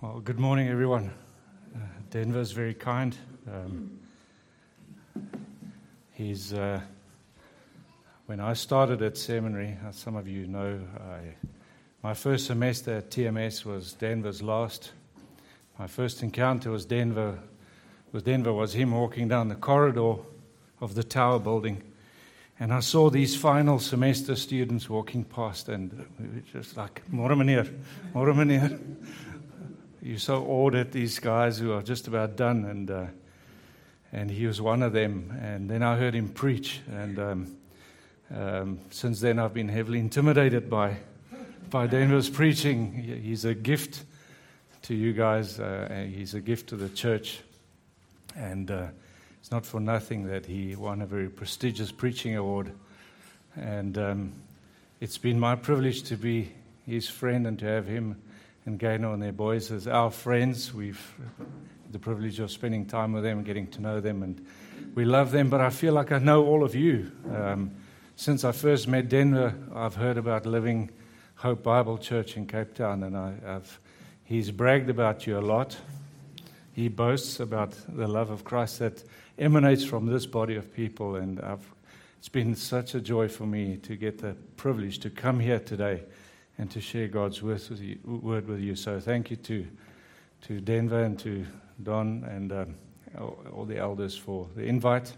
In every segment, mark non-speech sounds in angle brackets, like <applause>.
Well, good morning, everyone. Uh, Denver is very kind. Um, he's uh, when I started at seminary, as some of you know, I, my first semester at TMS was Denver's last. My first encounter was Denver. With Denver was him walking down the corridor of the tower building, and I saw these final semester students walking past, and we were just like, "More meneer, more meneer." You're so awed at these guys who are just about done, and uh, and he was one of them. And then I heard him preach, and um, um, since then I've been heavily intimidated by by Denver's preaching. He's a gift to you guys. Uh, he's a gift to the church, and uh, it's not for nothing that he won a very prestigious preaching award. And um, it's been my privilege to be his friend and to have him and Gaino and their boys as our friends. We've the privilege of spending time with them, getting to know them, and we love them. But I feel like I know all of you. Um, since I first met Denver, I've heard about Living Hope Bible Church in Cape Town, and I, have he's bragged about you a lot. He boasts about the love of Christ that emanates from this body of people, and I've, it's been such a joy for me to get the privilege to come here today and to share God's word with you. So thank you to, to Denver and to Don and um, all, all, the elders for the invite.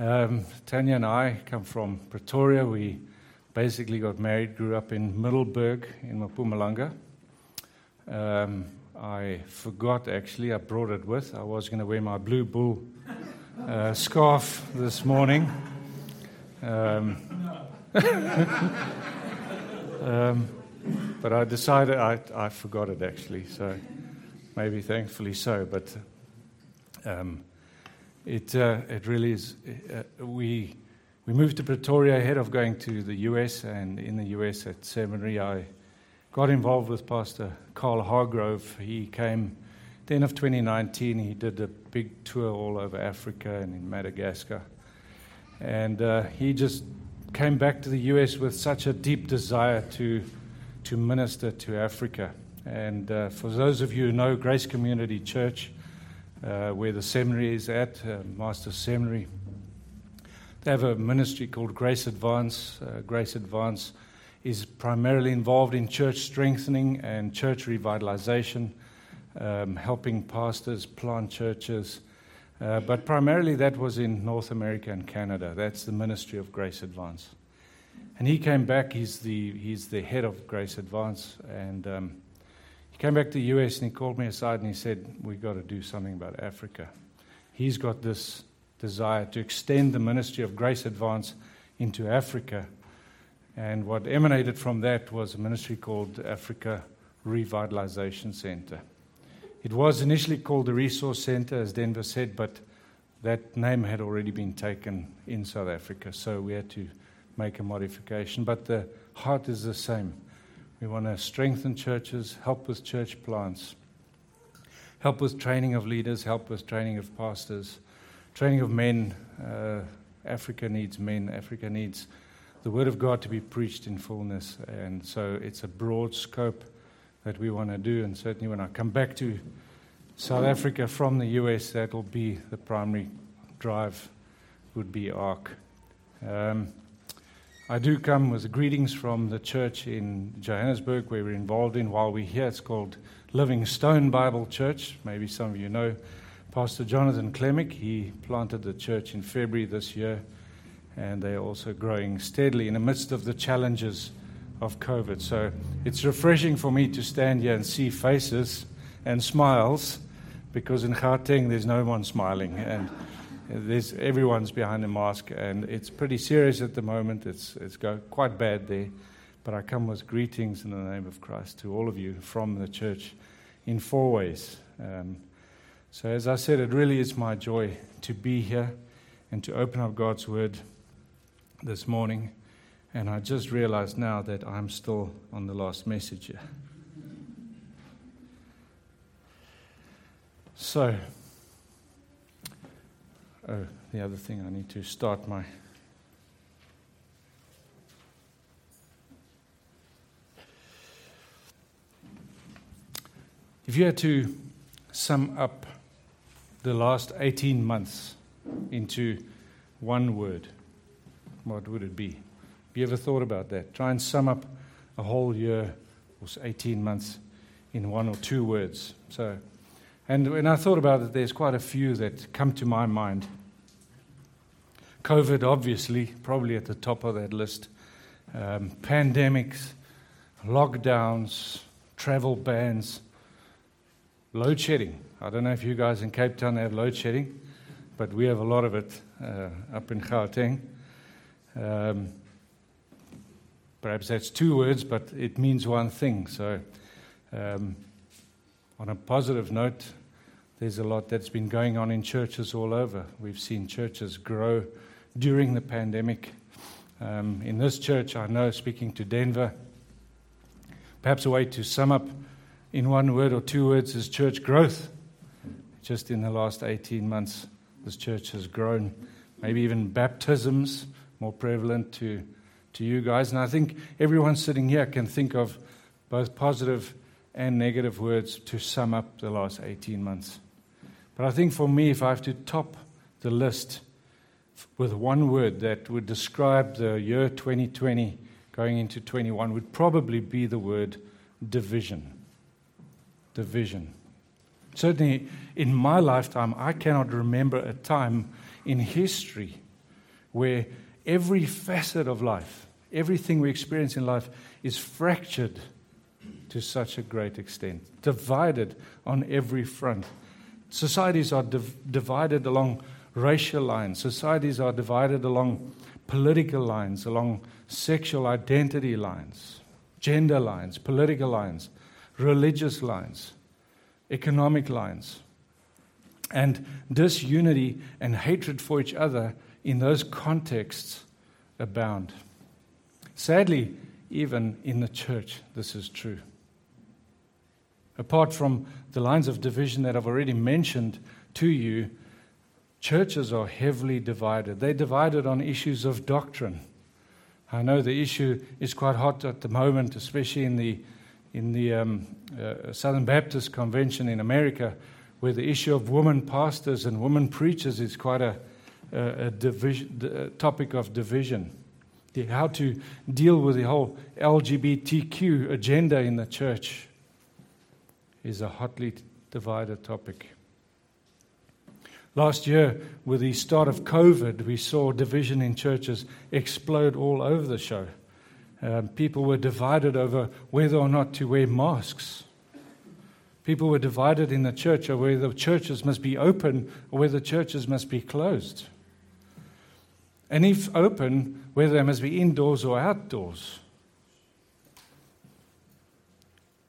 Um, Tanya and I come from Pretoria. We basically got married, grew up in Middelburg in Mpumalanga. Um, I forgot actually, I brought it with. I was going to wear my blue bull uh, scarf this morning. Um, <laughs> Um, but I decided I, I forgot it actually, so maybe thankfully so. But um, it, uh, it really is. Uh, we, we moved to Pretoria ahead of going to the US, and in the US at seminary, I got involved with Pastor Carl Hargrove. He came the end of 2019. He did a big tour all over Africa and in Madagascar. And uh, he just came back to the US with such a deep desire to, to minister to Africa. And uh, for those of you who know Grace Community Church, uh, where the seminary is at, uh, Master's Seminary, they have a ministry called Grace Advance. Uh, Grace Advance is primarily involved in church strengthening and church revitalization, um, helping pastors plant churches uh, but primarily that was in North America and Canada. That's the ministry of Grace Advance. And he came back, he's the, he's the head of Grace Advance. And um, he came back to the US and he called me aside and he said, We've got to do something about Africa. He's got this desire to extend the ministry of Grace Advance into Africa. And what emanated from that was a ministry called Africa Revitalization Center. It was initially called the Resource Center, as Denver said, but that name had already been taken in South Africa, so we had to make a modification. But the heart is the same. We want to strengthen churches, help with church plants, help with training of leaders, help with training of pastors, training of men. Uh, Africa needs men, Africa needs the Word of God to be preached in fullness. And so it's a broad scope that we want to do. And certainly when I come back to South Africa from the US, that will be the primary drive, would be ARC. Um, I do come with greetings from the church in Johannesburg, where we're involved in while we're here. It's called Living Stone Bible Church. Maybe some of you know Pastor Jonathan Klemick. He planted the church in February this year, and they're also growing steadily in the midst of the challenges of COVID. So it's refreshing for me to stand here and see faces and smiles because in Gauteng there's no one smiling and there's everyone's behind a mask and it's pretty serious at the moment. It's it's go quite bad there. But I come with greetings in the name of Christ to all of you from the church in Fourways. Um, so as I said, it really is my joy to be here and to open up God's word this morning. And I just realized now that I'm still on the last message here. So, oh, the other thing, I need to start my. If you had to sum up the last 18 months into one word, what would it be? You ever thought about that? Try and sum up a whole year or 18 months in one or two words. So, and when I thought about it, there's quite a few that come to my mind. COVID, obviously, probably at the top of that list. Um, pandemics, lockdowns, travel bans, load shedding. I don't know if you guys in Cape Town have load shedding, but we have a lot of it uh, up in Gauteng. Um, perhaps that's two words, but it means one thing. So, um, on a positive note, there's a lot that's been going on in churches all over. We've seen churches grow during the pandemic. Um, in this church, I know, speaking to Denver, perhaps a way to sum up in one word or two words is church growth. Just in the last 18 months, this church has grown. Maybe even baptisms more prevalent to, to you guys. And I think everyone sitting here can think of both positive and negative words to sum up the last 18 months. But I think for me, if I have to top the list with one word that would describe the year 2020 going into 21, would probably be the word division. Division. Certainly in my lifetime, I cannot remember a time in history where every facet of life, everything we experience in life, is fractured to such a great extent, divided on every front. Societies are div- divided along racial lines, societies are divided along political lines, along sexual identity lines, gender lines, political lines, religious lines, economic lines. And disunity and hatred for each other in those contexts abound. Sadly, even in the church, this is true. Apart from the lines of division that I've already mentioned to you, churches are heavily divided. They're divided on issues of doctrine. I know the issue is quite hot at the moment, especially in the, in the um, uh, Southern Baptist Convention in America, where the issue of women pastors and women preachers is quite a, a, a, division, a topic of division. How to deal with the whole LGBTQ agenda in the church is a hotly divided topic. Last year, with the start of COVID, we saw division in churches explode all over the show. Um, people were divided over whether or not to wear masks. People were divided in the church over whether churches must be open or whether churches must be closed. And if open, whether they must be indoors or outdoors.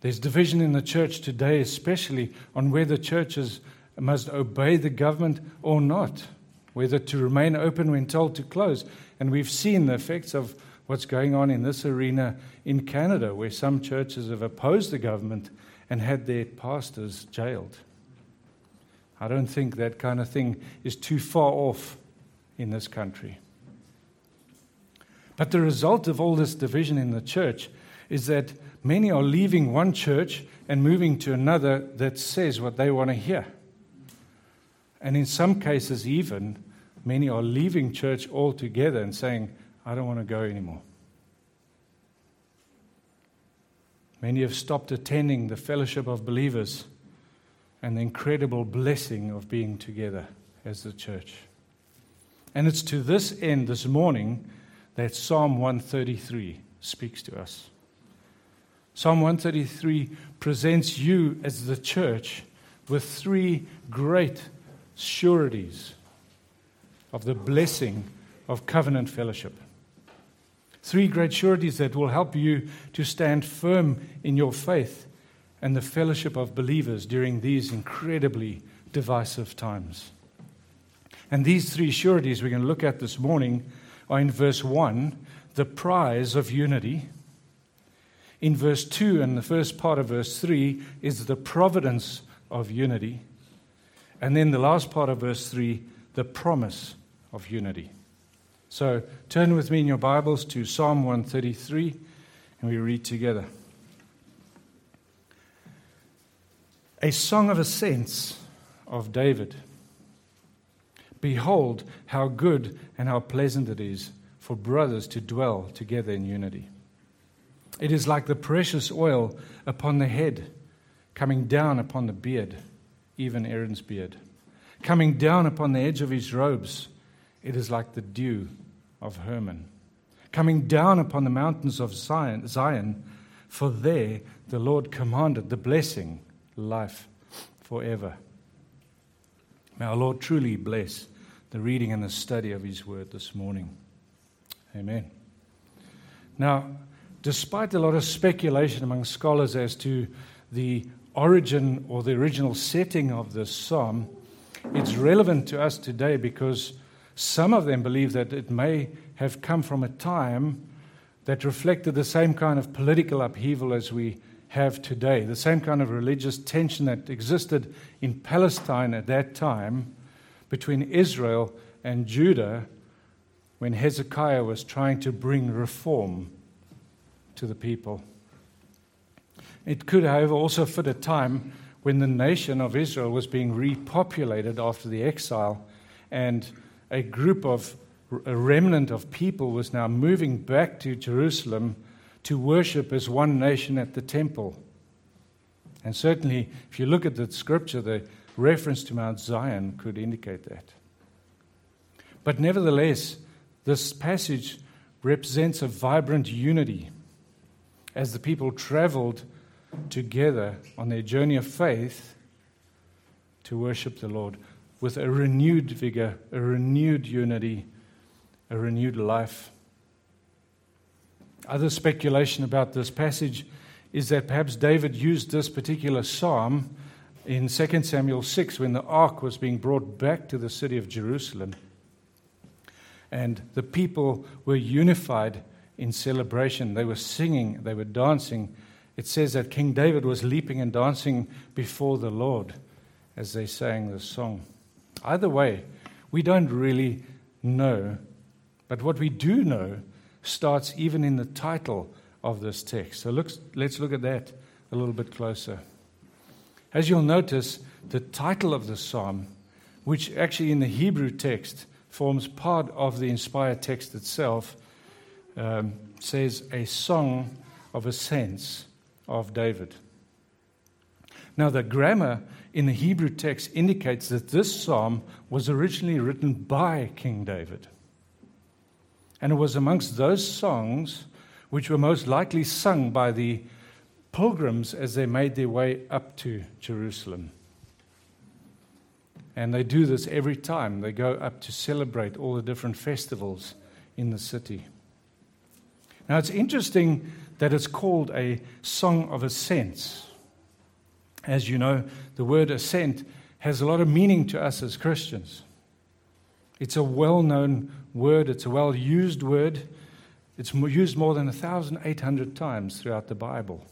There's division in the church today, especially on whether churches must obey the government or not, whether to remain open when told to close. And we've seen the effects of what's going on in this arena in Canada, where some churches have opposed the government and had their pastors jailed. I don't think that kind of thing is too far off in this country. But the result of all this division in the church is that many are leaving one church and moving to another that says what they want to hear. And in some cases, even, many are leaving church altogether and saying, I don't want to go anymore. Many have stopped attending the fellowship of believers and the incredible blessing of being together as the church. And it's to this end this morning that Psalm 133 speaks to us. Psalm 133 presents you as the church with three great sureties of the blessing of covenant fellowship. Three great sureties that will help you to stand firm in your faith and the fellowship of believers during these incredibly divisive times. And these three sureties we're going to look at this morning are in verse 1, the prize of unity in verse 2 and the first part of verse 3 is the providence of unity. And then the last part of verse 3, the promise of unity. So turn with me in your Bibles to Psalm 133 and we read together. A song of ascents of David. Behold, how good and how pleasant it is for brothers to dwell together in unity. It is like the precious oil upon the head, coming down upon the beard, even Aaron's beard, coming down upon the edge of his robes. It is like the dew of Hermon, coming down upon the mountains of Zion, Zion for there the Lord commanded the blessing, life forever. May our Lord truly bless the reading and the study of His word this morning. Amen. Now, despite a lot of speculation among scholars as to the origin or the original setting of this psalm, it's relevant to us today because some of them believe that it may have come from a time that reflected the same kind of political upheaval as we have today, the same kind of religious tension that existed in Palestine at that time between Israel and Judah when Hezekiah was trying to bring reform to the people. It could, however, also fit a time when the nation of Israel was being repopulated after the exile, and a group of a remnant of people was now moving back to Jerusalem to worship as one nation at the temple. And certainly, if you look at the scripture, the reference to Mount Zion could indicate that. But nevertheless, this passage represents a vibrant unity as the people traveled together on their journey of faith to worship the Lord with a renewed vigor, a renewed unity, a renewed life. Other speculation about this passage is that perhaps David used this particular psalm in 2 Samuel 6 when the ark was being brought back to the city of Jerusalem. And the people were unified in celebration. They were singing, they were dancing. It says that King David was leaping and dancing before the Lord as they sang this song. Either way, we don't really know, but what we do know starts even in the title of this text. So look, let's look at that a little bit closer. As you'll notice, the title of the psalm, which actually in the Hebrew text forms part of the inspired text itself, um, says a song of ascents of David. Now, the grammar in the Hebrew text indicates that this psalm was originally written by King David. And it was amongst those songs which were most likely sung by the pilgrims as they made their way up to Jerusalem. And they do this every time they go up to celebrate all the different festivals in the city. Now, it's interesting that it's called a song of ascents. As you know, the word ascent has a lot of meaning to us as Christians. It's a well known word, it's a well used word. It's used more than 1,800 times throughout the Bible.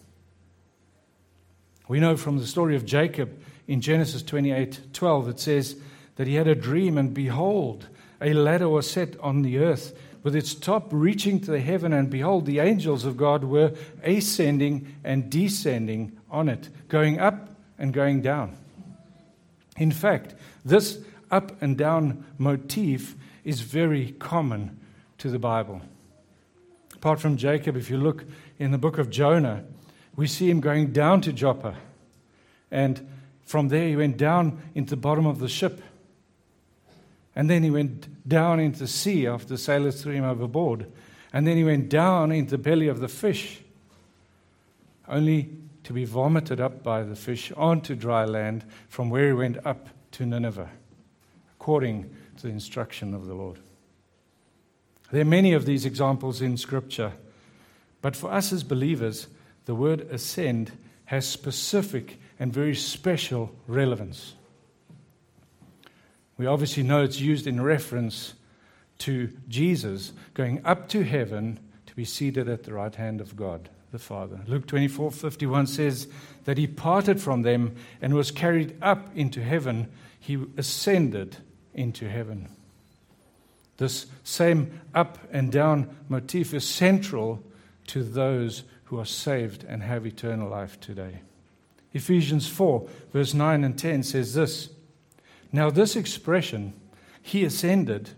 We know from the story of Jacob in Genesis 28 12, it says that he had a dream, and behold, a ladder was set on the earth with its top reaching to the heaven, and behold, the angels of God were ascending and descending on it, going up and going down. In fact, this up and down motif is very common to the Bible. Apart from Jacob, if you look in the book of Jonah, we see him going down to Joppa. And from there, he went down into the bottom of the ship. And then he went down into the sea after the sailors threw him overboard. And then he went down into the belly of the fish, only to be vomited up by the fish onto dry land from where he went up to Nineveh, according the instruction of the Lord. There are many of these examples in Scripture, but for us as believers, the word ascend has specific and very special relevance. We obviously know it's used in reference to Jesus going up to heaven to be seated at the right hand of God the Father. Luke 24 51 says that he parted from them and was carried up into heaven. He ascended into heaven. This same up and down motif is central to those who are saved and have eternal life today. Ephesians 4, verse 9 and 10 says this Now, this expression, he ascended,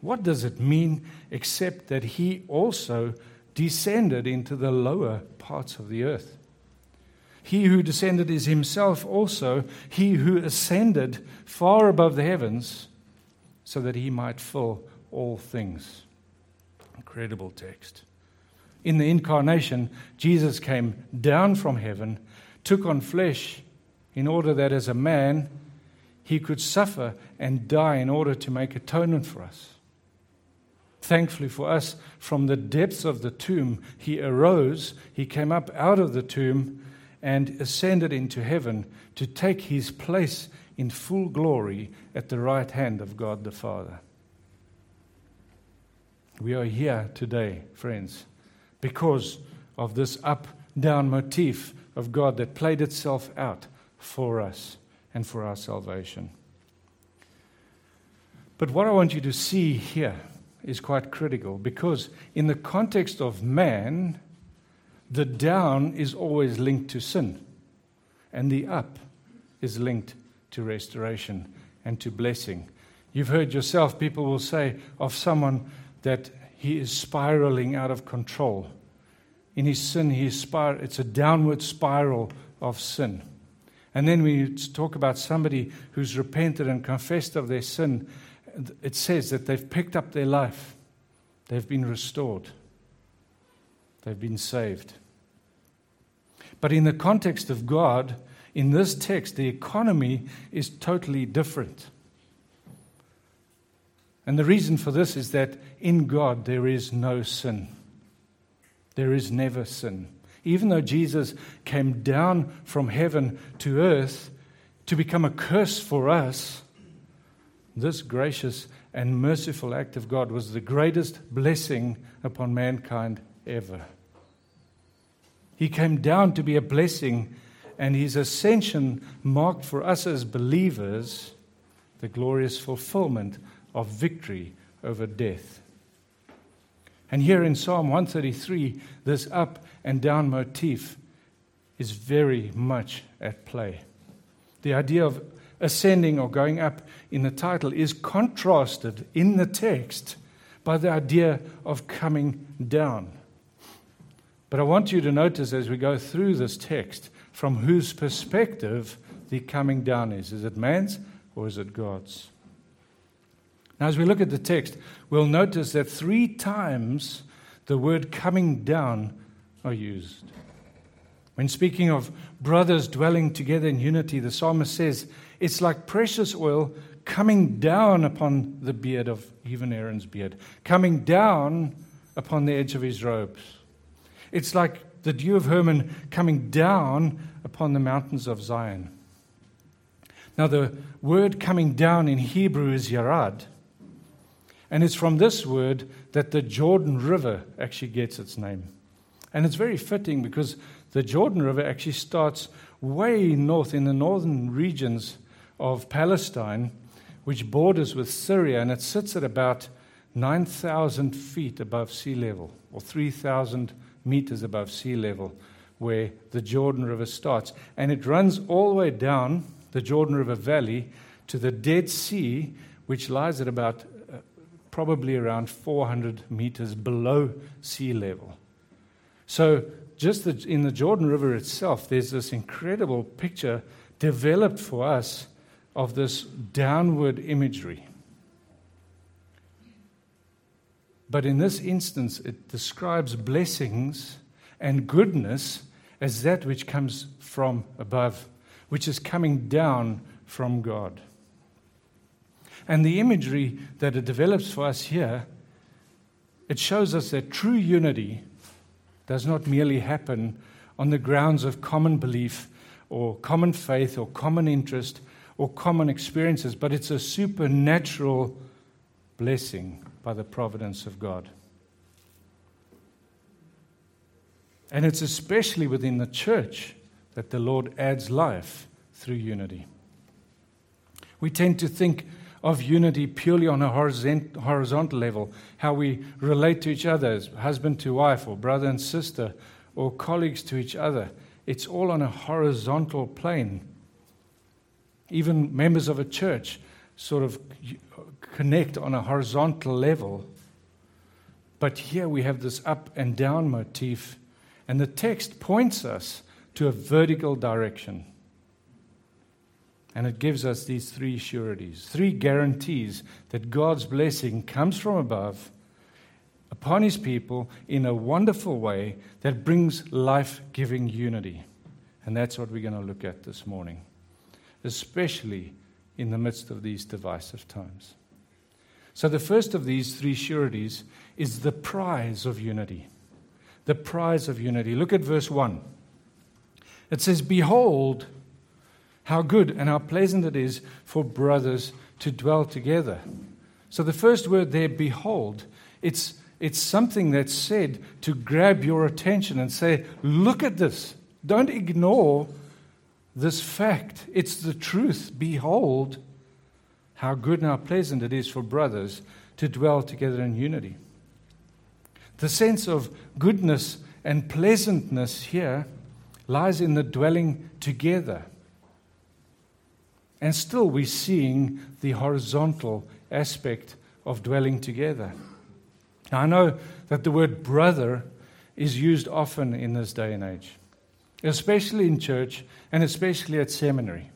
what does it mean except that he also descended into the lower parts of the earth? He who descended is himself also he who ascended far above the heavens so that he might fill all things. Incredible text. In the incarnation, Jesus came down from heaven, took on flesh in order that as a man he could suffer and die in order to make atonement for us. Thankfully for us, from the depths of the tomb, he arose, he came up out of the tomb and ascended into heaven to take his place in full glory at the right hand of God the Father. We are here today, friends, because of this up down motif of God that played itself out for us and for our salvation. But what I want you to see here is quite critical because, in the context of man, the down is always linked to sin, and the up is linked to restoration and to blessing. You've heard yourself, people will say of someone that he is spiraling out of control. In his sin, he is spir- it's a downward spiral of sin. And then when you talk about somebody who's repented and confessed of their sin, it says that they've picked up their life, they've been restored, they've been saved. But in the context of God, in this text, the economy is totally different. And the reason for this is that in God there is no sin. There is never sin. Even though Jesus came down from heaven to earth to become a curse for us, this gracious and merciful act of God was the greatest blessing upon mankind ever. He came down to be a blessing, and his ascension marked for us as believers the glorious fulfillment of victory over death. And here in Psalm 133, this up and down motif is very much at play. The idea of ascending or going up in the title is contrasted in the text by the idea of coming down. But I want you to notice as we go through this text from whose perspective the coming down is. Is it man's or is it God's? Now, as we look at the text, we'll notice that three times the word coming down are used. When speaking of brothers dwelling together in unity, the psalmist says, It's like precious oil coming down upon the beard of even Aaron's beard, coming down upon the edge of his robes. It's like the dew of Hermon coming down upon the mountains of Zion. Now, the word coming down in Hebrew is yarad. And it's from this word that the Jordan River actually gets its name. And it's very fitting because the Jordan River actually starts way north in the northern regions of Palestine, which borders with Syria, and it sits at about 9,000 feet above sea level, or 3,000 meters above sea level, where the Jordan River starts. And it runs all the way down the Jordan River Valley to the Dead Sea, which lies at about uh, probably around 400 meters below sea level. So, just the, in the Jordan River itself, there's this incredible picture developed for us of this downward imagery. But in this instance, it describes blessings and goodness as that which comes from above, which is coming down from God. And the imagery that it develops for us here, it shows us that true unity does not merely happen on the grounds of common belief or common faith or common interest or common experiences, but it's a supernatural blessing by the providence of God. And it's especially within the church that the Lord adds life through unity. We tend to think of unity purely on a horizontal level, how we relate to each other as husband to wife, or brother and sister, or colleagues to each other. it's all on a horizontal plane. Even members of a church sort of connect on a horizontal level. But here we have this up and down motif, and the text points us to a vertical direction. And it gives us these three sureties, three guarantees that God's blessing comes from above upon his people in a wonderful way that brings life giving unity. And that's what we're going to look at this morning, especially in the midst of these divisive times. So, the first of these three sureties is the prize of unity. The prize of unity. Look at verse 1. It says, Behold, how good and how pleasant it is for brothers to dwell together. So, the first word there, behold, it's it's something that's said to grab your attention and say, Look at this. Don't ignore this fact. It's the truth. Behold, how good and how pleasant it is for brothers to dwell together in unity. The sense of goodness and pleasantness here lies in the dwelling together. And still, we're seeing the horizontal aspect of dwelling together. Now, I know that the word brother is used often in this day and age, especially in church and especially at seminary.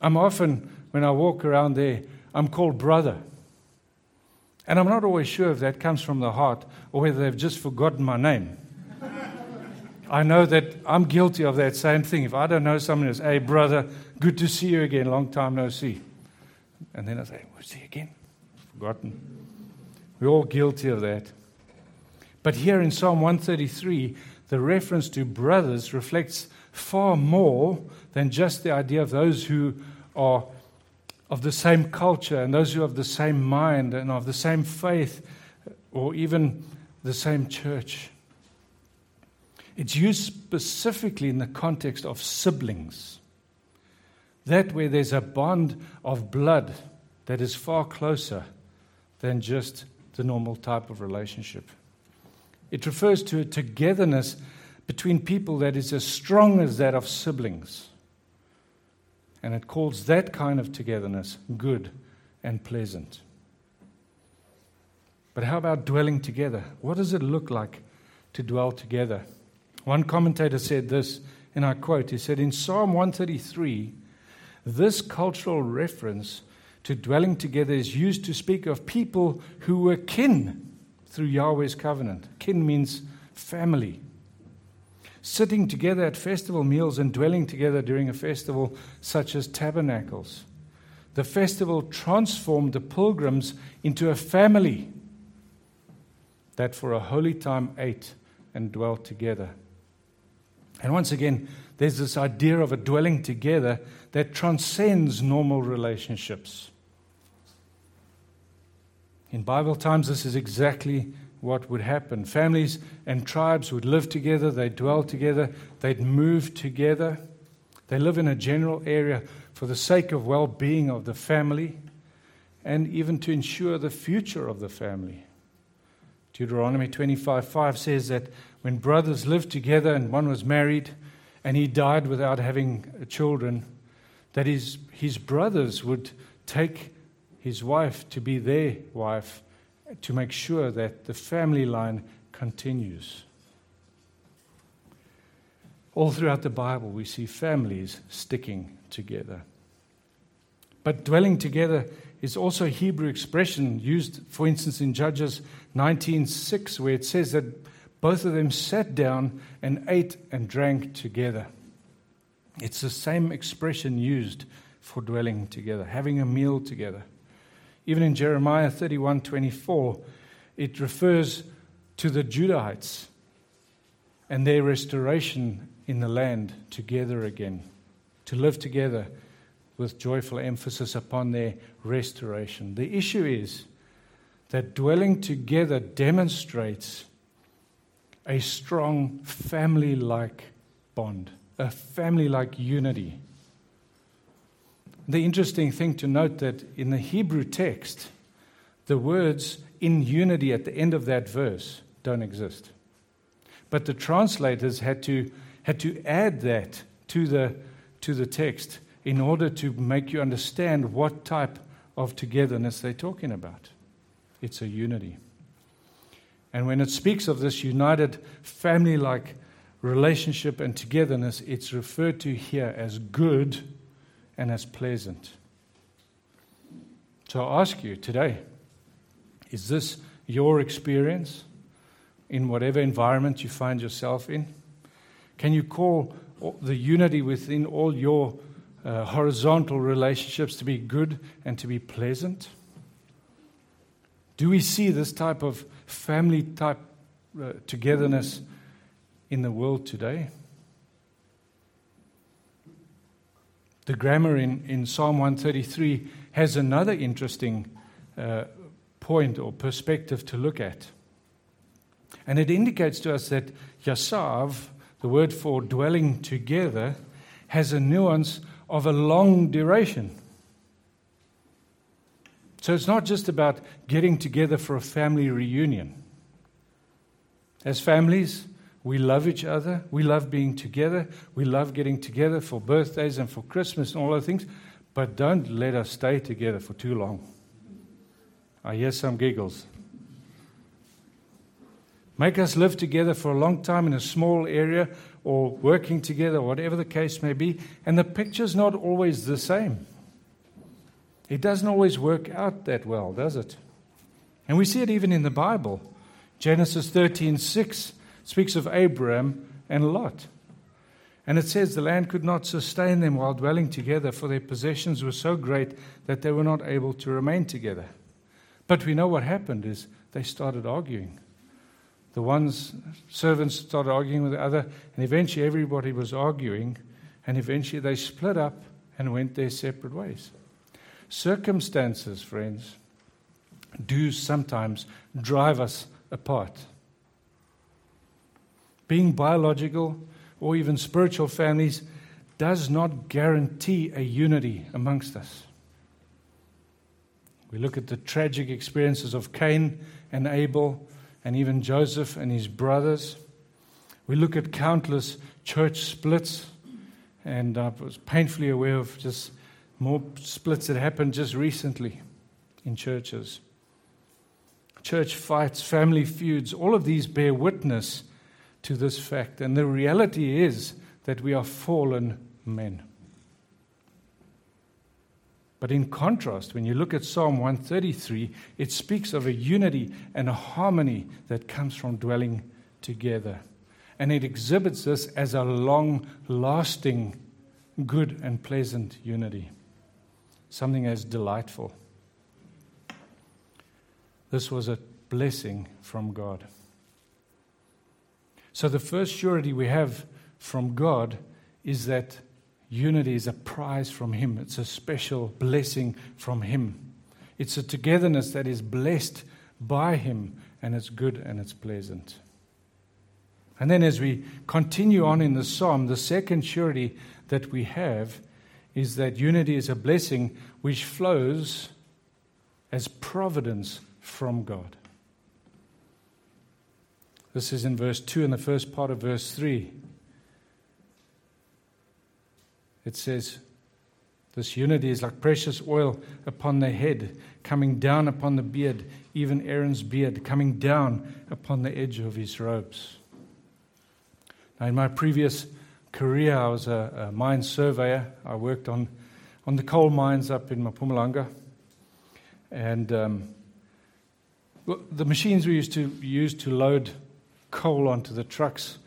I'm often, when I walk around there, I'm called brother. And I'm not always sure if that comes from the heart or whether they've just forgotten my name. <laughs> I know that I'm guilty of that same thing. If I don't know someone else, hey, brother, good to see you again, long time no see. And then I say, who's he again? Forgotten. We're all guilty of that. But here in Psalm 133, the reference to brothers reflects far more than just the idea of those who are of the same culture and those who have the same mind and of the same faith or even the same church. It's used specifically in the context of siblings. That where there's a bond of blood that is far closer than just the normal type of relationship. It refers to a togetherness between people that is as strong as that of siblings. And it calls that kind of togetherness good and pleasant. But how about dwelling together? What does it look like to dwell together? One commentator said this, and I quote He said, In Psalm 133, this cultural reference to dwelling together is used to speak of people who were kin through Yahweh's covenant. Kin means family. Sitting together at festival meals and dwelling together during a festival such as tabernacles. The festival transformed the pilgrims into a family that for a holy time ate and dwelt together. And once again, there's this idea of a dwelling together that transcends normal relationships. In Bible times, this is exactly what would happen. Families and tribes would live together, they'd dwell together, they'd move together. They live in a general area for the sake of well being of the family and even to ensure the future of the family. Deuteronomy 25 5 says that when brothers lived together and one was married and he died without having children, that his, his brothers would take his wife to be their wife to make sure that the family line continues. All throughout the Bible, we see families sticking together. But dwelling together is also a Hebrew expression used, for instance, in Judges 19:6, where it says that both of them sat down and ate and drank together. It's the same expression used for dwelling together, having a meal together. Even in Jeremiah 31:24, it refers to the Judahites and their restoration in the land together again, to live together with joyful emphasis upon their restoration. The issue is that dwelling together demonstrates a strong family like bond, a family like unity. The interesting thing to note that in the Hebrew text, the words in unity at the end of that verse don't exist. But the translators had to, had to add that to the, to the text in order to make you understand what type of togetherness they're talking about. It's a unity. And when it speaks of this united family like relationship and togetherness, it's referred to here as good and as pleasant. So I ask you today is this your experience in whatever environment you find yourself in? Can you call the unity within all your uh, horizontal relationships to be good and to be pleasant? Do we see this type of family type uh, togetherness in the world today? The grammar in, in Psalm 133 has another interesting uh, point or perspective to look at. And it indicates to us that yasav, the word for dwelling together, has a nuance of a long duration. So it's not just about getting together for a family reunion. As families, we love each other. We love being together. We love getting together for birthdays and for Christmas and all those things. But don't let us stay together for too long. I hear some giggles. Make us live together for a long time in a small area or working together, whatever the case may be. And the picture's not always the same. It doesn't always work out that well, does it? And we see it even in the Bible. Genesis 13 6 speaks of Abraham and Lot. And it says the land could not sustain them while dwelling together, for their possessions were so great that they were not able to remain together. But we know what happened is they started arguing. The one's servants started arguing with the other, and eventually everybody was arguing, and eventually they split up and went their separate ways. Circumstances, friends, do sometimes drive us apart. Being biological or even spiritual families does not guarantee a unity amongst us. We look at the tragic experiences of Cain and Abel, and even Joseph and his brothers. We look at countless church splits, and I was painfully aware of just more splits that happened just recently in churches. Church fights, family feuds, all of these bear witness to this fact. And the reality is that we are fallen men. But in contrast, when you look at Psalm 133, it speaks of a unity and a harmony that comes from dwelling together. And it exhibits this as a long lasting, good and pleasant unity, something as delightful. This was a blessing from God. So, the first surety we have from God is that Unity is a prize from Him, it's a special blessing from Him. It's a togetherness that is blessed by Him, and it's good and it's pleasant. And then, as we continue on in the psalm, the second surety that we have is that unity is a blessing which flows as providence from God. This is in verse 2 and the first part of verse 3. It says, This unity is like precious oil upon the head, coming down upon the beard, even Aaron's beard, coming down upon the edge of his robes. Now, in my previous career, I was a, a mine surveyor. I worked on, on the coal mines up in Mpumalanga. And um, the machines we used to use to load coal onto the trucks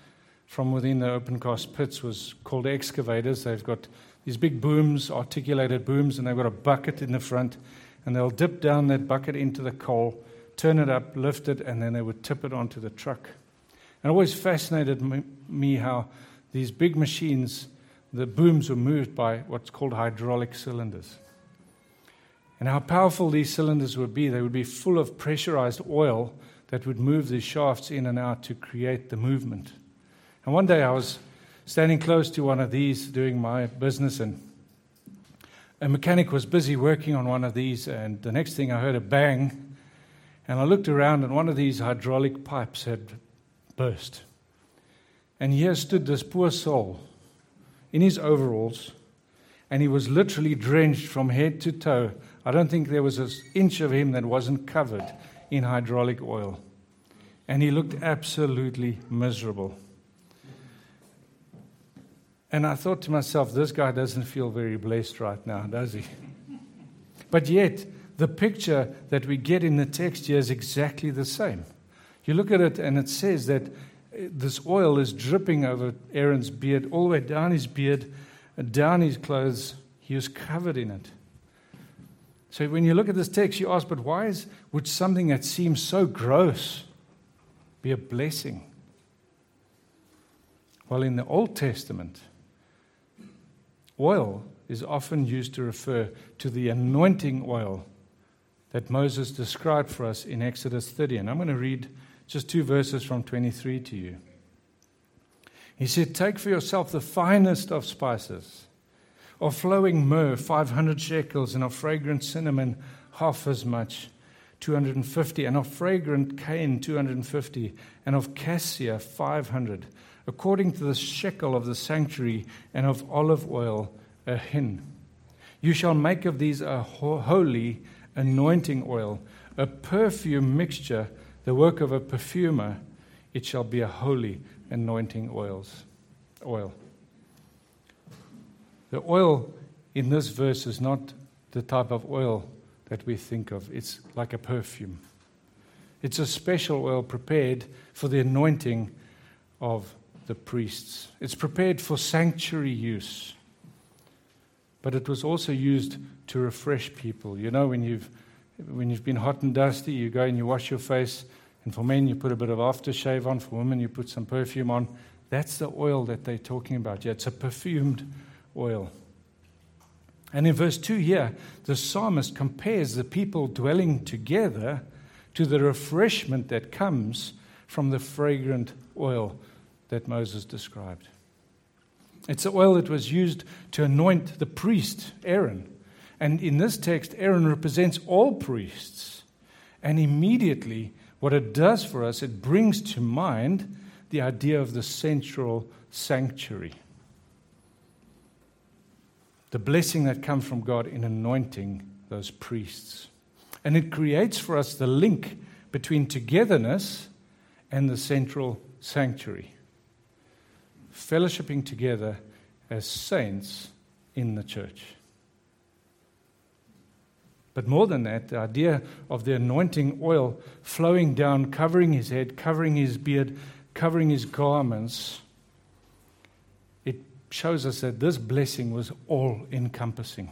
from within the open cast pits was called excavators. They've got these big booms, articulated booms, and they've got a bucket in the front, and they'll dip down that bucket into the coal, turn it up, lift it, and then they would tip it onto the truck. And it always fascinated me how these big machines, the booms were moved by what's called hydraulic cylinders. And how powerful these cylinders would be. They would be full of pressurized oil that would move these shafts in and out to create the movement. And one day I was standing close to one of these doing my business, and a mechanic was busy working on one of these. And the next thing I heard a bang, and I looked around, and one of these hydraulic pipes had burst. And here stood this poor soul in his overalls, and he was literally drenched from head to toe. I don't think there was an inch of him that wasn't covered in hydraulic oil. And he looked absolutely miserable. And I thought to myself, this guy doesn't feel very blessed right now, does he? <laughs> But yet, the picture that we get in the text here is exactly the same. You look at it, and it says that eh, this oil is dripping over Aaron's beard, all the way down his beard, down his clothes. He was covered in it. So when you look at this text, you ask, but why is, would something that seems so gross be a blessing? Well, in the Old Testament, oil is often used to refer to the anointing oil that Moses described for us in Exodus 30. And I'm going to read just two verses from 23 to you. He said, Take for yourself the finest of spices, of flowing myrrh, 500 shekels, and of fragrant cinnamon, half as much, 250, and of fragrant cane, 250, and of cassia, 500, according to the shekel of the sanctuary, and of olive oil, a hin. You shall make of these a holy anointing oil, a perfume mixture the work of a perfumer, it shall be a holy anointing oils, oil. The oil in this verse is not the type of oil that we think of. It's like a perfume. It's a special oil prepared for the anointing of the priests. It's prepared for sanctuary use. But it was also used to refresh people. You know, when you've when you've been hot and dusty, you go and you wash your face. And for men, you put a bit of aftershave on. For women, you put some perfume on. That's the oil that they're talking about. Yeah, it's a perfumed oil. And in verse 2 here, the psalmist compares the people dwelling together to the refreshment that comes from the fragrant oil that Moses described. It's the oil that was used to anoint the priest, Aaron. And in this text, Aaron represents all priests. And immediately, what it does for us, it brings to mind the idea of the central sanctuary. The blessing that comes from God in anointing those priests. And it creates for us the link between togetherness and the central sanctuary. Fellowshipping together as saints in the church. But more than that, the idea of the anointing oil flowing down, covering his head, covering his beard, covering his garments, shows us that this blessing was all encompassing.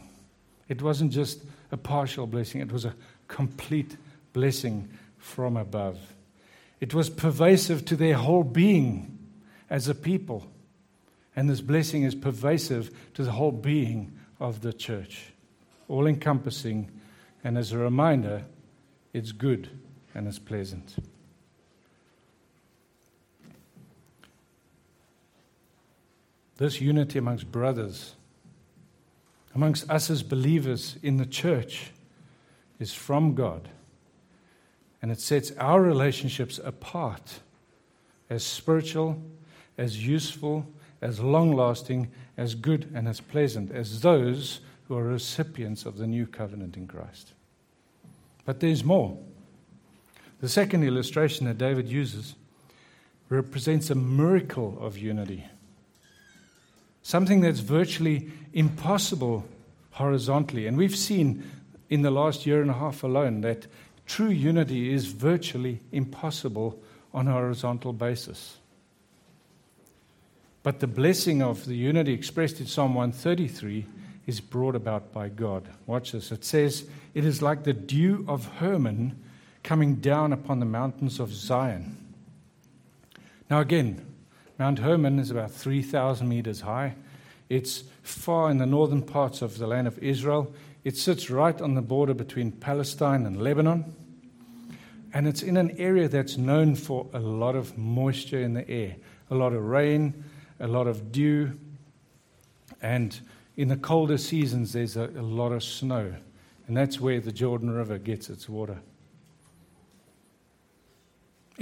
It wasn't just a partial blessing, it was a complete blessing from above. It was pervasive to their whole being as a people. And this blessing is pervasive to the whole being of the church, all encompassing and as a reminder, it's good and it's pleasant. This unity amongst brothers, amongst us as believers in the church, is from God. And it sets our relationships apart as spiritual, as useful, as long lasting, as good, and as pleasant as those who are recipients of the new covenant in Christ. But there's more. The second illustration that David uses represents a miracle of unity. Something that's virtually impossible horizontally. And we've seen in the last year and a half alone that true unity is virtually impossible on a horizontal basis. But the blessing of the unity expressed in Psalm 133 is brought about by God. Watch this. It says, It is like the dew of Hermon coming down upon the mountains of Zion. Now, again, Mount Hermon is about 3,000 meters high. It's far in the northern parts of the land of Israel. It sits right on the border between Palestine and Lebanon. And it's in an area that's known for a lot of moisture in the air, a lot of rain, a lot of dew, and in the colder seasons, there's a, a lot of snow, and that's where the Jordan River gets its water.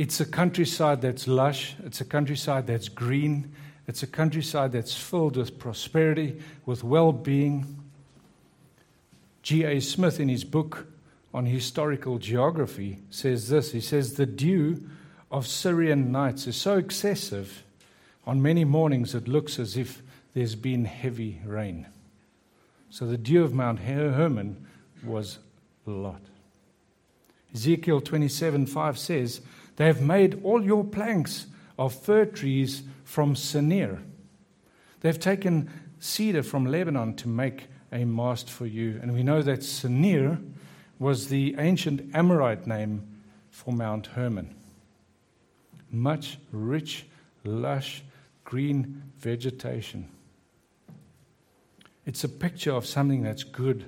It's a countryside that's lush, it's a countryside that's green, it's a countryside that's filled with prosperity, with well being. G.A. Smith, in his book on historical geography, says this He says, The dew of Syrian nights is so excessive, on many mornings it looks as if there's been heavy rain. So the dew of Mount Hermon was a lot. Ezekiel 27 5 says, They have made all your planks of fir trees from Senir. They've taken cedar from Lebanon to make a mast for you. And we know that Senir was the ancient Amorite name for Mount Hermon. Much rich, lush, green vegetation. It's a picture of something that's good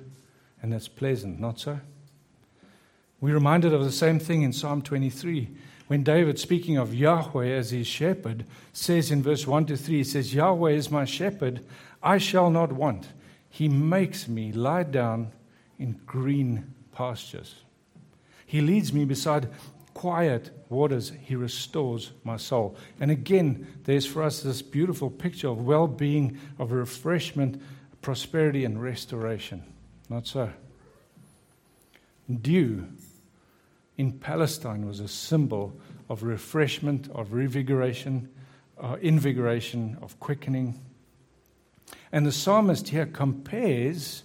and that's pleasant, not so? We're reminded of the same thing in Psalm 23 when David, speaking of Yahweh as his shepherd, says in verse 1 to 3, he says, Yahweh is my shepherd, I shall not want. He makes me lie down in green pastures. He leads me beside quiet waters. He restores my soul. And again, there's for us this beautiful picture of well being, of refreshment, prosperity and restoration. Not so. Dew in Palestine was a symbol of refreshment, of revigoration, uh, invigoration, of quickening. And the psalmist here compares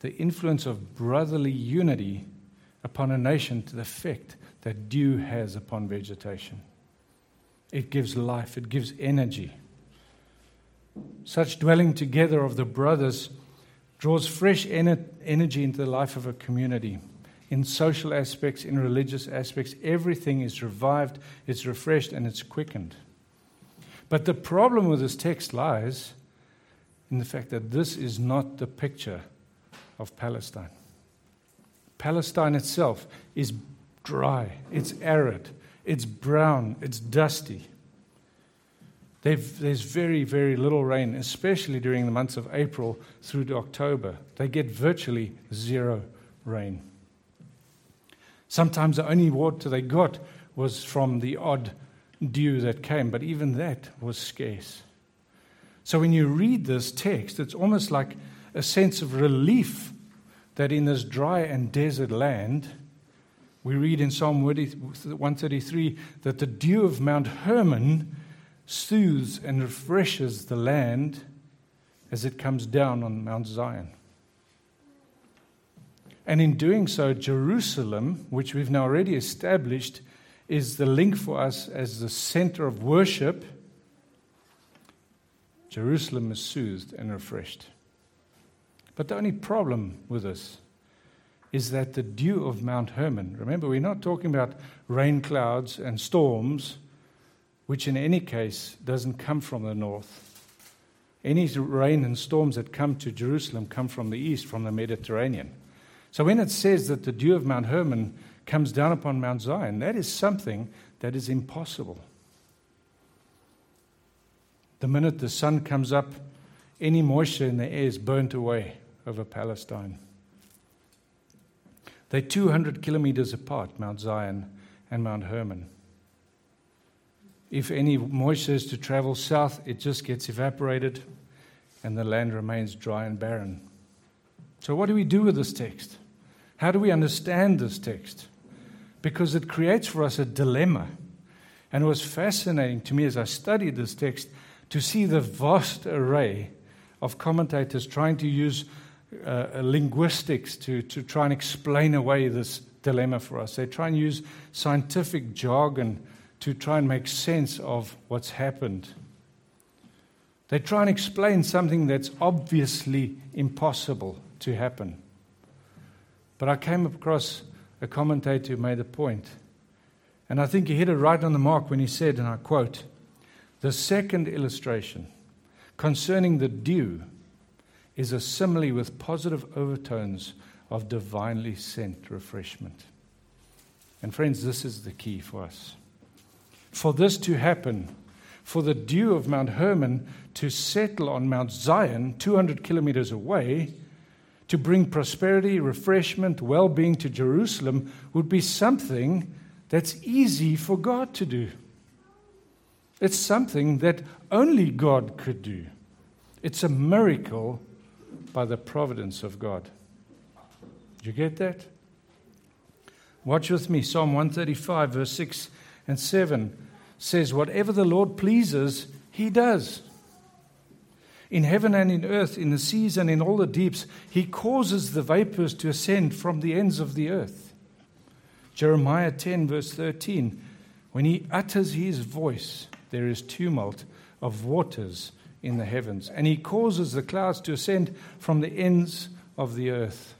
the influence of brotherly unity upon a nation to the effect that dew has upon vegetation. It gives life, it gives energy. Such dwelling together of the brothers draws fresh ener- energy into the life of a community. In social aspects, in religious aspects, everything is revived, it's refreshed, and it's quickened. But the problem with this text lies in the fact that this is not the picture of Palestine. Palestine itself is dry, it's arid, it's brown, it's dusty. They've, there's very, very little rain, especially during the months of April through to October. They get virtually zero rain. Sometimes the only water they got was from the odd dew that came, but even that was scarce. So when you read this text, it's almost like a sense of relief that in this dry and desert land, we read in Psalm 133 that the dew of Mount Hermon soothes and refreshes the land as it comes down on Mount Zion. And in doing so, Jerusalem, which we've now already established, is the link for us as the center of worship. Jerusalem is soothed and refreshed. But the only problem with this is that the dew of Mount Hermon, remember, we're not talking about rain clouds and storms which in any case doesn't come from the north. Any rain and storms that come to Jerusalem come from the east, from the Mediterranean. So when it says that the dew of Mount Hermon comes down upon Mount Zion, that is something that is impossible. The minute the sun comes up, any moisture in the air is burnt away over Palestine. They're 200 kilometers apart, Mount Zion and Mount Hermon if any moisture is to travel south, it just gets evaporated and the land remains dry and barren. So, what do we do with this text? How do we understand this text? Because it creates for us a dilemma. And it was fascinating to me as I studied this text to see the vast array of commentators trying to use uh, linguistics to, to try and explain away this dilemma for us. They try and use scientific jargon to try and make sense of what's happened. They try and explain something that's obviously impossible to happen. But I came across a commentator who made a point, and I think he hit it right on the mark when he said, and I quote, The second illustration concerning the dew is a simile with positive overtones of divinely sent refreshment. And friends, this is the key for us for this to happen, for the dew of Mount Hermon to settle on Mount Zion, 200 kilometers away, to bring prosperity, refreshment, well being to Jerusalem, would be something that's easy for God to do. It's something that only God could do. It's a miracle by the providence of God. Do you get that? Watch with me. Psalm 135, verse 6 and 7 says, Whatever the Lord pleases, he does. In heaven and in earth, in the seas and in all the deeps, he causes the vapors to ascend from the ends of the earth. Jeremiah 10, verse 13 When he utters his voice, there is tumult of waters in the heavens, and he causes the clouds to ascend from the ends of the earth.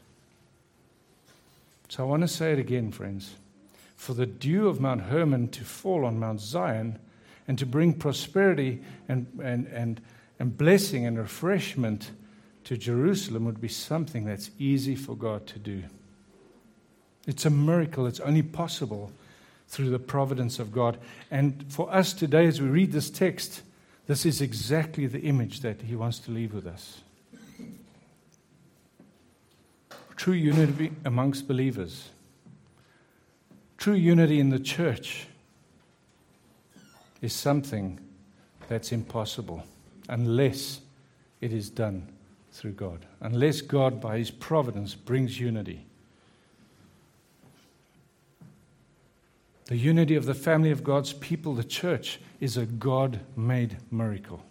So I want to say it again, friends. For the dew of Mount Hermon to fall on Mount Zion and to bring prosperity and, and, and, and blessing and refreshment to Jerusalem would be something that's easy for God to do. It's a miracle. It's only possible through the providence of God. And for us today, as we read this text, this is exactly the image that He wants to leave with us. True unity amongst believers, true unity in the church is something that's impossible unless it is done through God, unless God, by His providence, brings unity. The unity of the family of God's people, the church, is a God made miracle.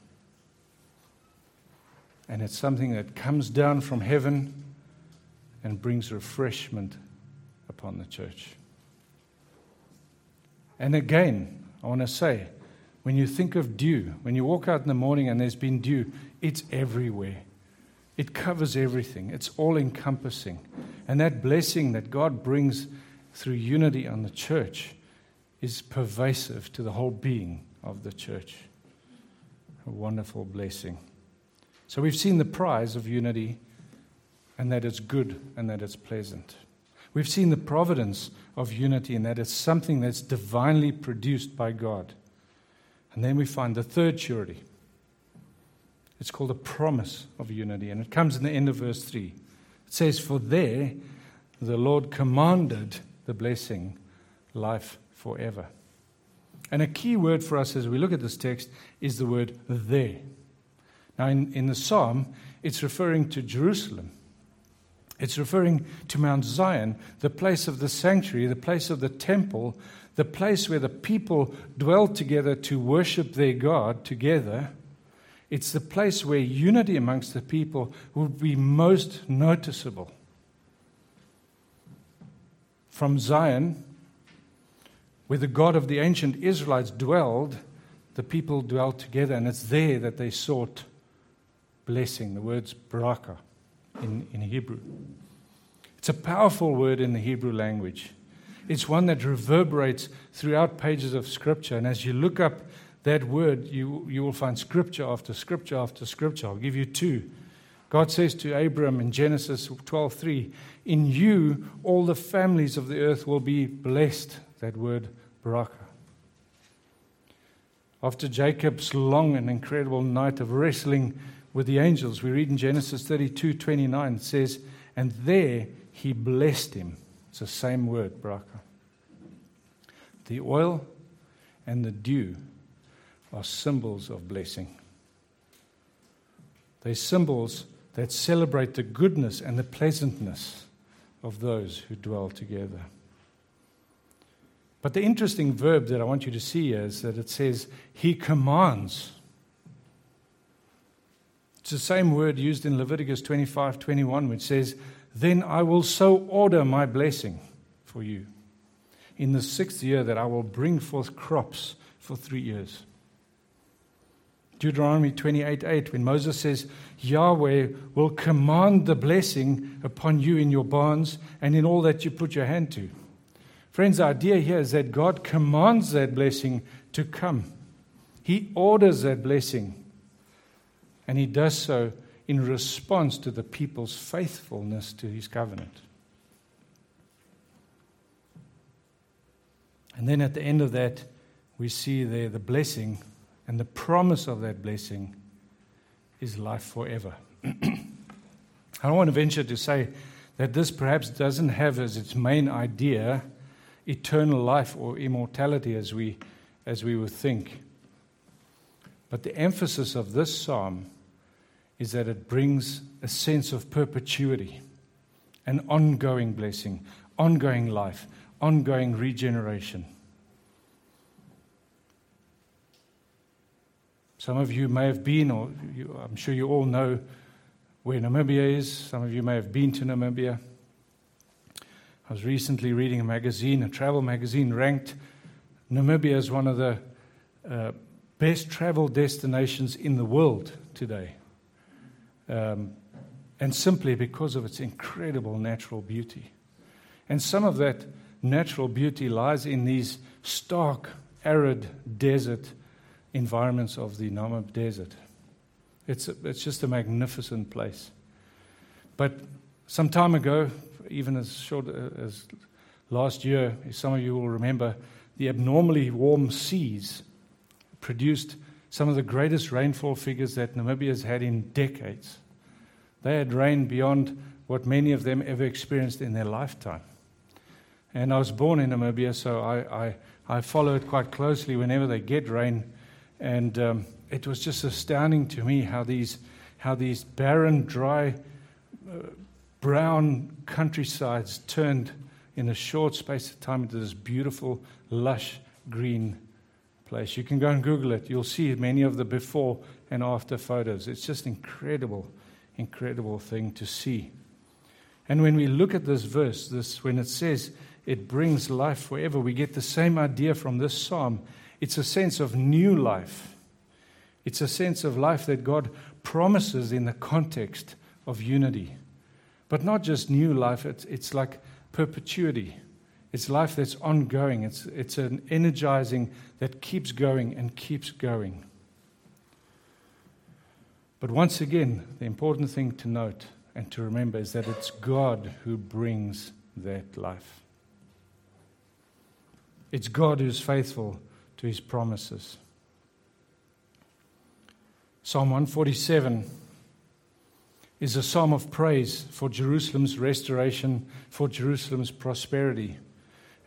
And it's something that comes down from heaven and brings refreshment upon the church. And again, I want to say, when you think of dew, when you walk out in the morning and there's been dew, it's everywhere. It covers everything, it's all encompassing. And that blessing that God brings through unity on the church is pervasive to the whole being of the church. A wonderful blessing. So we've seen the prize of unity and that it's good and that it's pleasant. We've seen the providence of unity and that it's something that's divinely produced by God. And then we find the third surety. It's called the promise of unity, and it comes in the end of verse 3. It says, For there the Lord commanded the blessing, life forever. And a key word for us as we look at this text is the word there. Now, in, in the psalm, it's referring to Jerusalem. It's referring to Mount Zion, the place of the sanctuary, the place of the temple, the place where the people dwell together to worship their God together. It's the place where unity amongst the people would be most noticeable. From Zion, where the God of the ancient Israelites dwelled, the people dwelt together, and it's there that they sought blessing. The word's baraka in, in Hebrew. It's a powerful word in the Hebrew language. It's one that reverberates throughout pages of Scripture. And as you look up that word, you, you will find Scripture after Scripture after Scripture. I'll give you two. God says to Abram in Genesis 12:3, "In you all the families of the earth will be blessed." that word baraka. After Jacob's long and incredible night of wrestling with the angels, we read in Genesis 32 29, it says, And there he blessed him. It's the same word, baraka. The oil and the dew are symbols of blessing. They're symbols that celebrate the goodness and the pleasantness of those who dwell together. But the interesting verb that I want you to see is that it says, He commands. It's the same word used in Leviticus 25 21, which says, Then I will so order my blessing for you in the sixth year that I will bring forth crops for three years. Deuteronomy 28 8, when Moses says, Yahweh will command the blessing upon you in your barns and in all that you put your hand to. Friends, the idea here is that God commands that blessing to come. He orders that blessing. And He does so in response to the people's faithfulness to His covenant. And then at the end of that, we see there the blessing and the promise of that blessing is life forever. <clears throat> I don't want to venture to say that this perhaps doesn't have as its main idea eternal life or immortality as we, as we would think. But the emphasis of this psalm is that it brings a sense of perpetuity, an ongoing blessing, ongoing life, ongoing regeneration. Some of you may have been, or you, I'm sure you all know where Namibia is. Some of you may have been to Namibia. I was recently reading a magazine, a travel magazine, ranked Namibia as one of the uh, best travel destinations in the world today. Um, and simply because of its incredible natural beauty. And some of that natural beauty lies in these stark, arid desert environments of the Namib Desert. It's, a, it's just a magnificent place. But some time ago, even as short as last year, some of you will remember, the abnormally warm seas produced some of the greatest rainfall figures that Namibia has had in decades. They had rain beyond what many of them ever experienced in their lifetime. And I was born in Namibia, so I, I, I follow it quite closely whenever they get rain. And um, it was just astounding to me how these, how these barren, dry, uh, brown countrysides turned in a short space of time into this beautiful, lush green place. You can go and Google it. You'll see many of the before and after photos. It's just incredible, incredible thing to see. And when we look at this verse, this when it says it brings life forever, we get the same idea from this psalm. It's a sense of new life. It's a sense of life that God promises in the context of unity. But not just new life, it's, it's like perpetuity. It's life that's ongoing. It's, it's an energizing that keeps going and keeps going. But once again, the important thing to note and to remember is that it's God who brings that life. It's God who's faithful to his promises. Psalm 147 is a psalm of praise for Jerusalem's restoration, for Jerusalem's prosperity.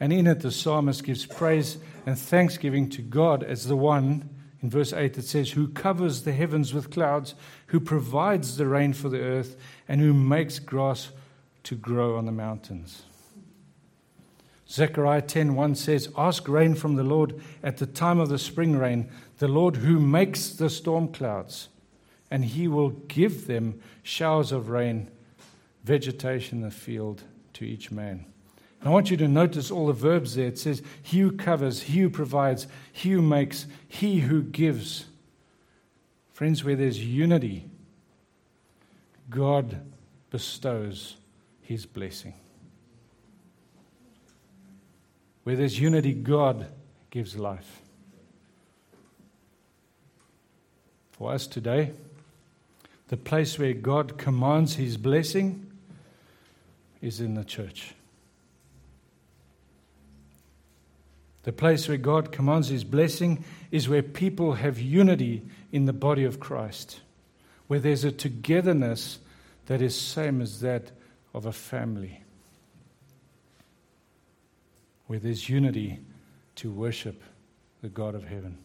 And in it, the psalmist gives praise and thanksgiving to God as the one, in verse 8 it says, who covers the heavens with clouds, who provides the rain for the earth, and who makes grass to grow on the mountains. Zechariah 10:1 says, "Ask rain from the Lord at the time of the spring rain, the Lord who makes the storm clouds, and he will give them showers of rain, vegetation in the field to each man." And I want you to notice all the verbs there. It says, "He who covers, he who provides, he who makes, he who gives." Friends, where there's unity, God bestows his blessing. Where there's unity, God gives life. For us today, the place where God commands his blessing is in the church. The place where God commands his blessing is where people have unity in the body of Christ, where there's a togetherness that is same as that of a family where there's unity to worship the God of heaven.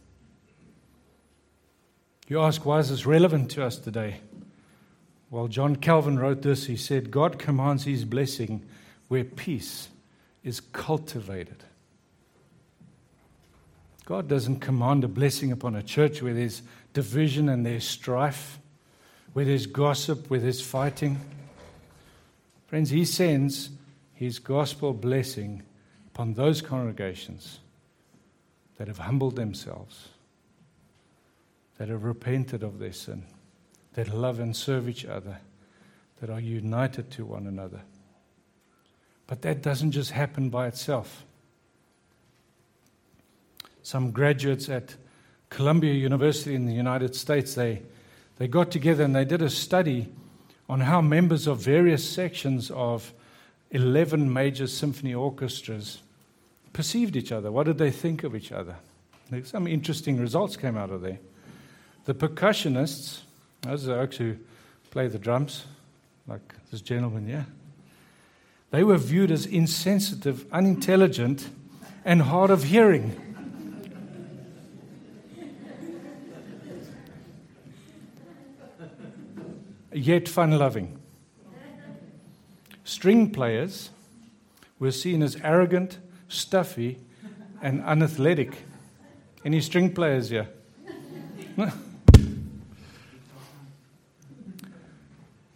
You ask, why is this relevant to us today? Well, John Calvin wrote this. He said, God commands his blessing where peace is cultivated. God doesn't command a blessing upon a church where there's division and there's strife, where there's gossip, where there's fighting. Friends, He sends His gospel blessing upon those congregations that have humbled themselves, that have repented of their sin, that love and serve each other, that are united to one another. But that doesn't just happen by itself. Some graduates at Columbia University in the United States, they, they got together and they did a study on how members of various sections of 11 major symphony orchestras perceived each other. What did they think of each other? Some interesting results came out of there. The percussionists, those are who play the drums, like this gentleman here, they were viewed as insensitive, unintelligent, and hard of hearing. Yet fun loving. String players were seen as arrogant, stuffy, and unathletic. Any string players here? <laughs>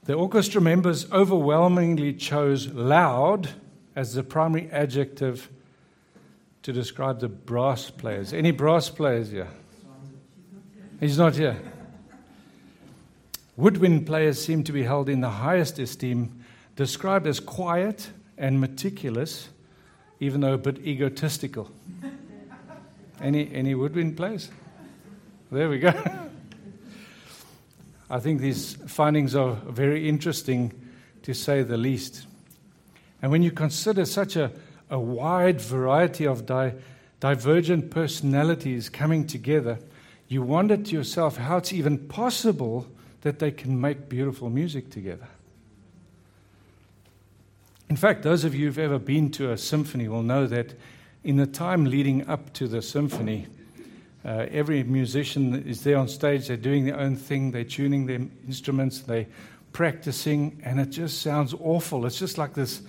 the orchestra members overwhelmingly chose loud as the primary adjective to describe the brass players. Any brass players here? He's not here. Woodwind players seem to be held in the highest esteem, described as quiet and meticulous, even though a bit egotistical. Any, any woodwind players? There we go. I think these findings are very interesting, to say the least. And when you consider such a, a wide variety of di- divergent personalities coming together, you wonder to yourself how it's even possible that they can make beautiful music together. In fact, those of you who've ever been to a symphony will know that in the time leading up to the symphony, uh, every musician is there on stage, they're doing their own thing, they're tuning their instruments, they're practicing, and it just sounds awful. It's just like this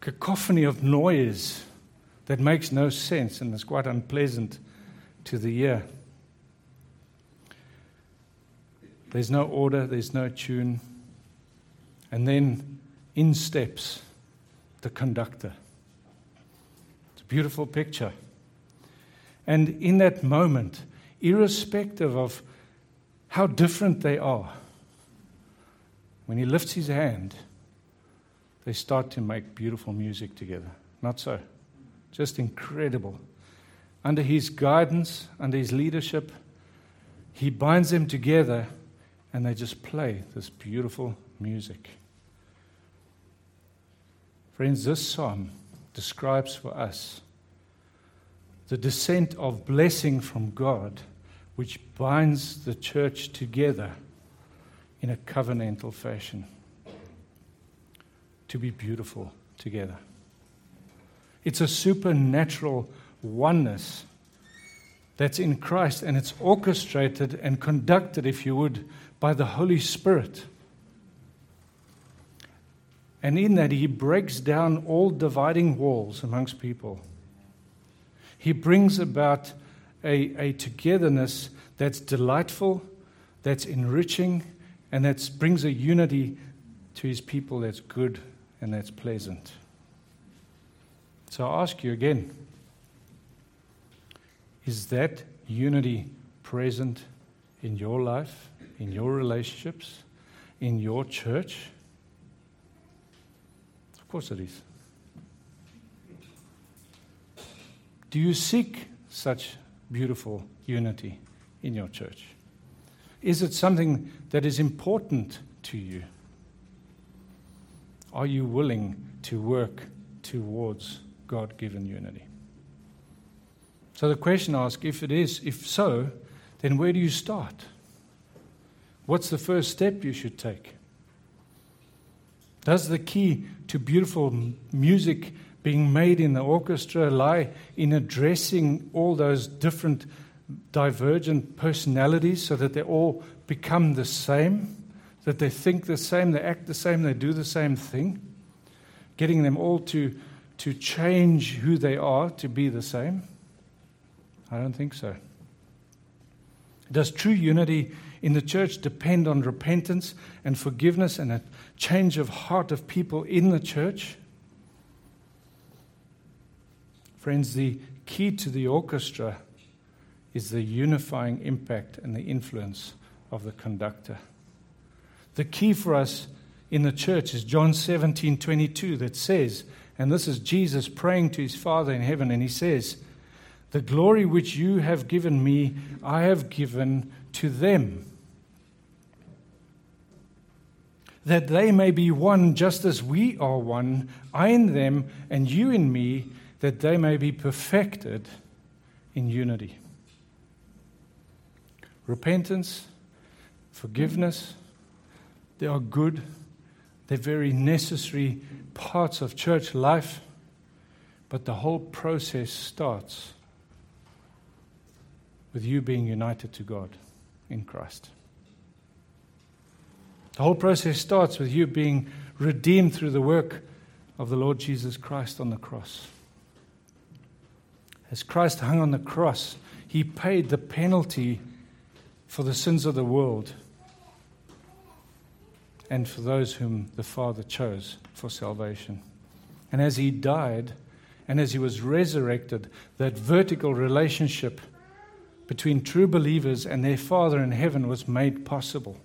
cacophony of noise that makes no sense and is quite unpleasant to the ear. There's no order, there's no tune. And then in steps the conductor. It's a beautiful picture. And in that moment, irrespective of how different they are, when he lifts his hand, they start to make beautiful music together. Not so. Just incredible. Under his guidance, under his leadership, he binds them together and they just play this beautiful music. Friends, this psalm describes for us the descent of blessing from God, which binds the church together in a covenantal fashion to be beautiful together. It's a supernatural oneness that's in Christ, and it's orchestrated and conducted, if you would, by the Holy Spirit. And in that, he breaks down all dividing walls amongst people. He brings about a, a togetherness that's delightful, that's enriching, and that brings a unity to his people that's good and that's pleasant. So I ask you again is that unity present in your life, in your relationships, in your church? Course it is. Do you seek such beautiful unity in your church? Is it something that is important to you? Are you willing to work towards God given unity? So the question asks if it is, if so, then where do you start? What's the first step you should take? Does the key to beautiful music being made in the orchestra lie in addressing all those different divergent personalities so that they all become the same? That they think the same, they act the same, they do the same thing? Getting them all to, to change who they are to be the same? I don't think so. Does true unity in the church depend on repentance and forgiveness and a change of heart of people in the church? Friends, the key to the orchestra is the unifying impact and the influence of the conductor. The key for us in the church is John 17 22 that says, and this is Jesus praying to his Father in heaven, and he says, the glory which you have given me, I have given to them. That they may be one just as we are one, I in them and you in me, that they may be perfected in unity. Repentance, forgiveness, they are good, they're very necessary parts of church life. But the whole process starts with you being united to God in Christ. The whole process starts with you being redeemed through the work of the Lord Jesus Christ on the cross. As Christ hung on the cross, he paid the penalty for the sins of the world and for those whom the Father chose for salvation. And as he died and as he was resurrected, that vertical relationship between true believers and their Father in heaven was made possible.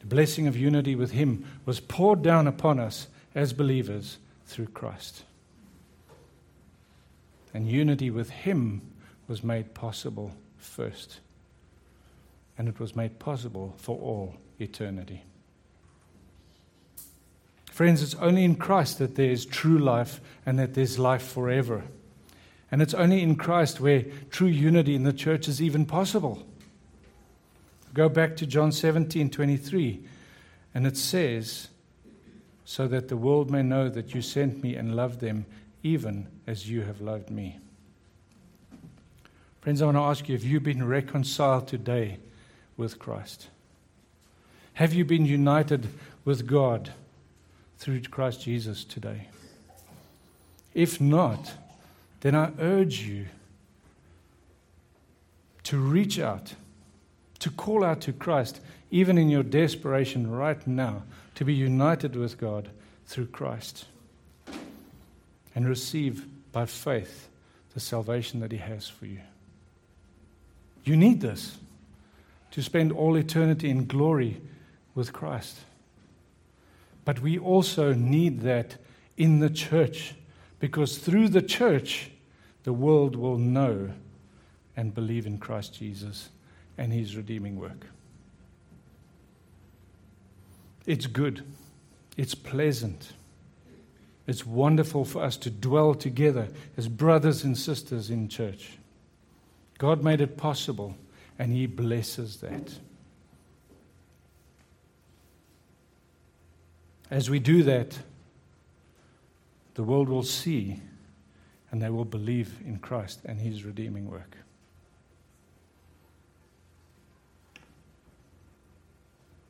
The blessing of unity with him was poured down upon us as believers through Christ. And unity with him was made possible first. And it was made possible for all eternity. Friends, it's only in Christ that there is true life and that there's life forever. And it's only in Christ where true unity in the church is even possible. Go back to John 17 23, and it says, So that the world may know that you sent me and loved them even as you have loved me. Friends, I want to ask you have you been reconciled today with Christ? Have you been united with God through Christ Jesus today? If not, then I urge you to reach out, to call out to Christ, even in your desperation right now, to be united with God through Christ and receive by faith the salvation that He has for you. You need this to spend all eternity in glory with Christ. But we also need that in the church because through the church, the world will know and believe in Christ Jesus and his redeeming work. It's good, it's pleasant, it's wonderful for us to dwell together as brothers and sisters in church. God made it possible, and He blesses that. As we do that, the world will see and they will believe in Christ and His redeeming work.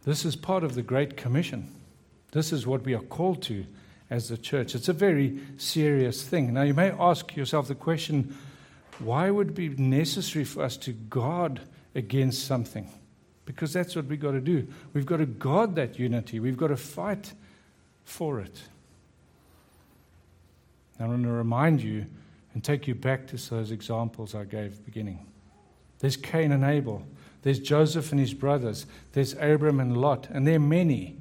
This is part of the Great Commission. This is what we are called to as the church. It's a very serious thing. Now, you may ask yourself the question why would it be necessary for us to guard against something? Because that's what we've got to do. We've got to guard that unity, we've got to fight for it. Now, I want to remind you and take you back to those examples I gave at the beginning. There's Cain and Abel. There's Joseph and his brothers. There's Abram and Lot. And there are many.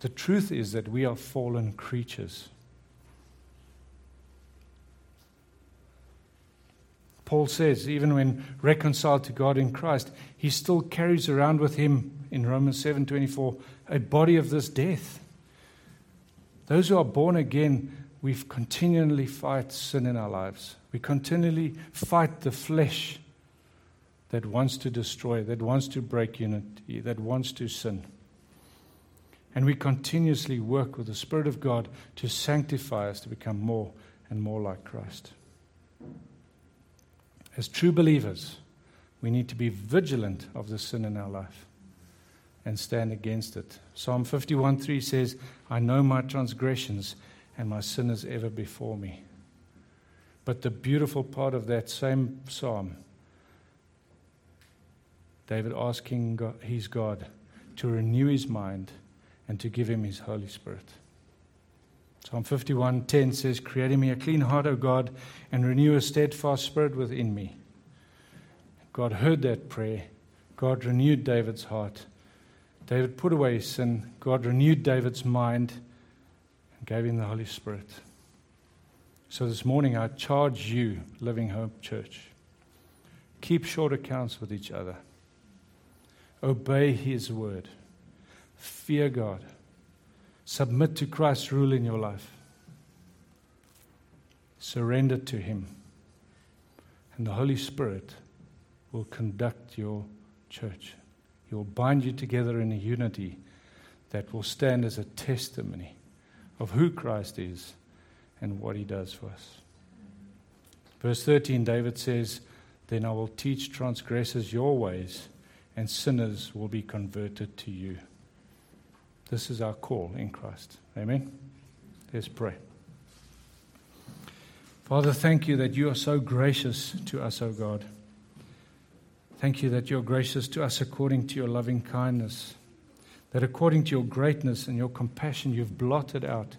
The truth is that we are fallen creatures. Paul says, even when reconciled to God in Christ, he still carries around with him in Romans 7:24 a body of this death. Those who are born again, we continually fight sin in our lives. We continually fight the flesh that wants to destroy, that wants to break unity, that wants to sin. And we continuously work with the Spirit of God to sanctify us to become more and more like Christ. As true believers, we need to be vigilant of the sin in our life and stand against it. Psalm 51:3 says, "I know my transgressions, and my sin is ever before me." But the beautiful part of that same psalm, David asking God, his God to renew his mind and to give him his Holy Spirit. Psalm 51:10 says, "Create in me a clean heart, O God, and renew a steadfast spirit within me." God heard that prayer. God renewed David's heart. David put away his sin. God renewed David's mind and gave him the Holy Spirit. So this morning I charge you, Living Hope Church, keep short accounts with each other. Obey his word. Fear God. Submit to Christ's rule in your life. Surrender to Him. And the Holy Spirit will conduct your church. He will bind you together in a unity that will stand as a testimony of who Christ is and what he does for us. Verse 13, David says, Then I will teach transgressors your ways, and sinners will be converted to you. This is our call in Christ. Amen. Let's pray. Father, thank you that you are so gracious to us, O God. Thank you that you're gracious to us according to your loving kindness, that according to your greatness and your compassion, you've blotted out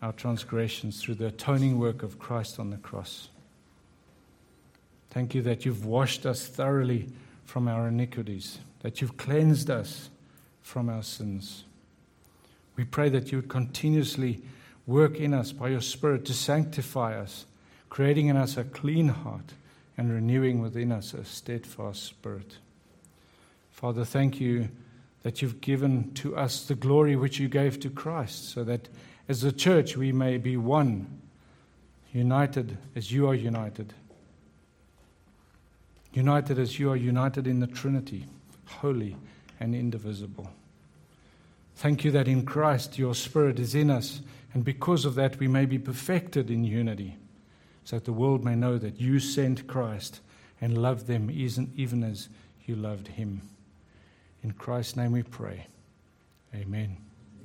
our transgressions through the atoning work of Christ on the cross. Thank you that you've washed us thoroughly from our iniquities, that you've cleansed us from our sins. We pray that you would continuously work in us by your Spirit to sanctify us, creating in us a clean heart and renewing within us a steadfast spirit. Father, thank you that you've given to us the glory which you gave to Christ, so that as a church we may be one, united as you are united. United as you are united in the Trinity, holy and indivisible. Thank you that in Christ your Spirit is in us, and because of that we may be perfected in unity, so that the world may know that you sent Christ and loved them even as you loved him. In Christ's name we pray. Amen.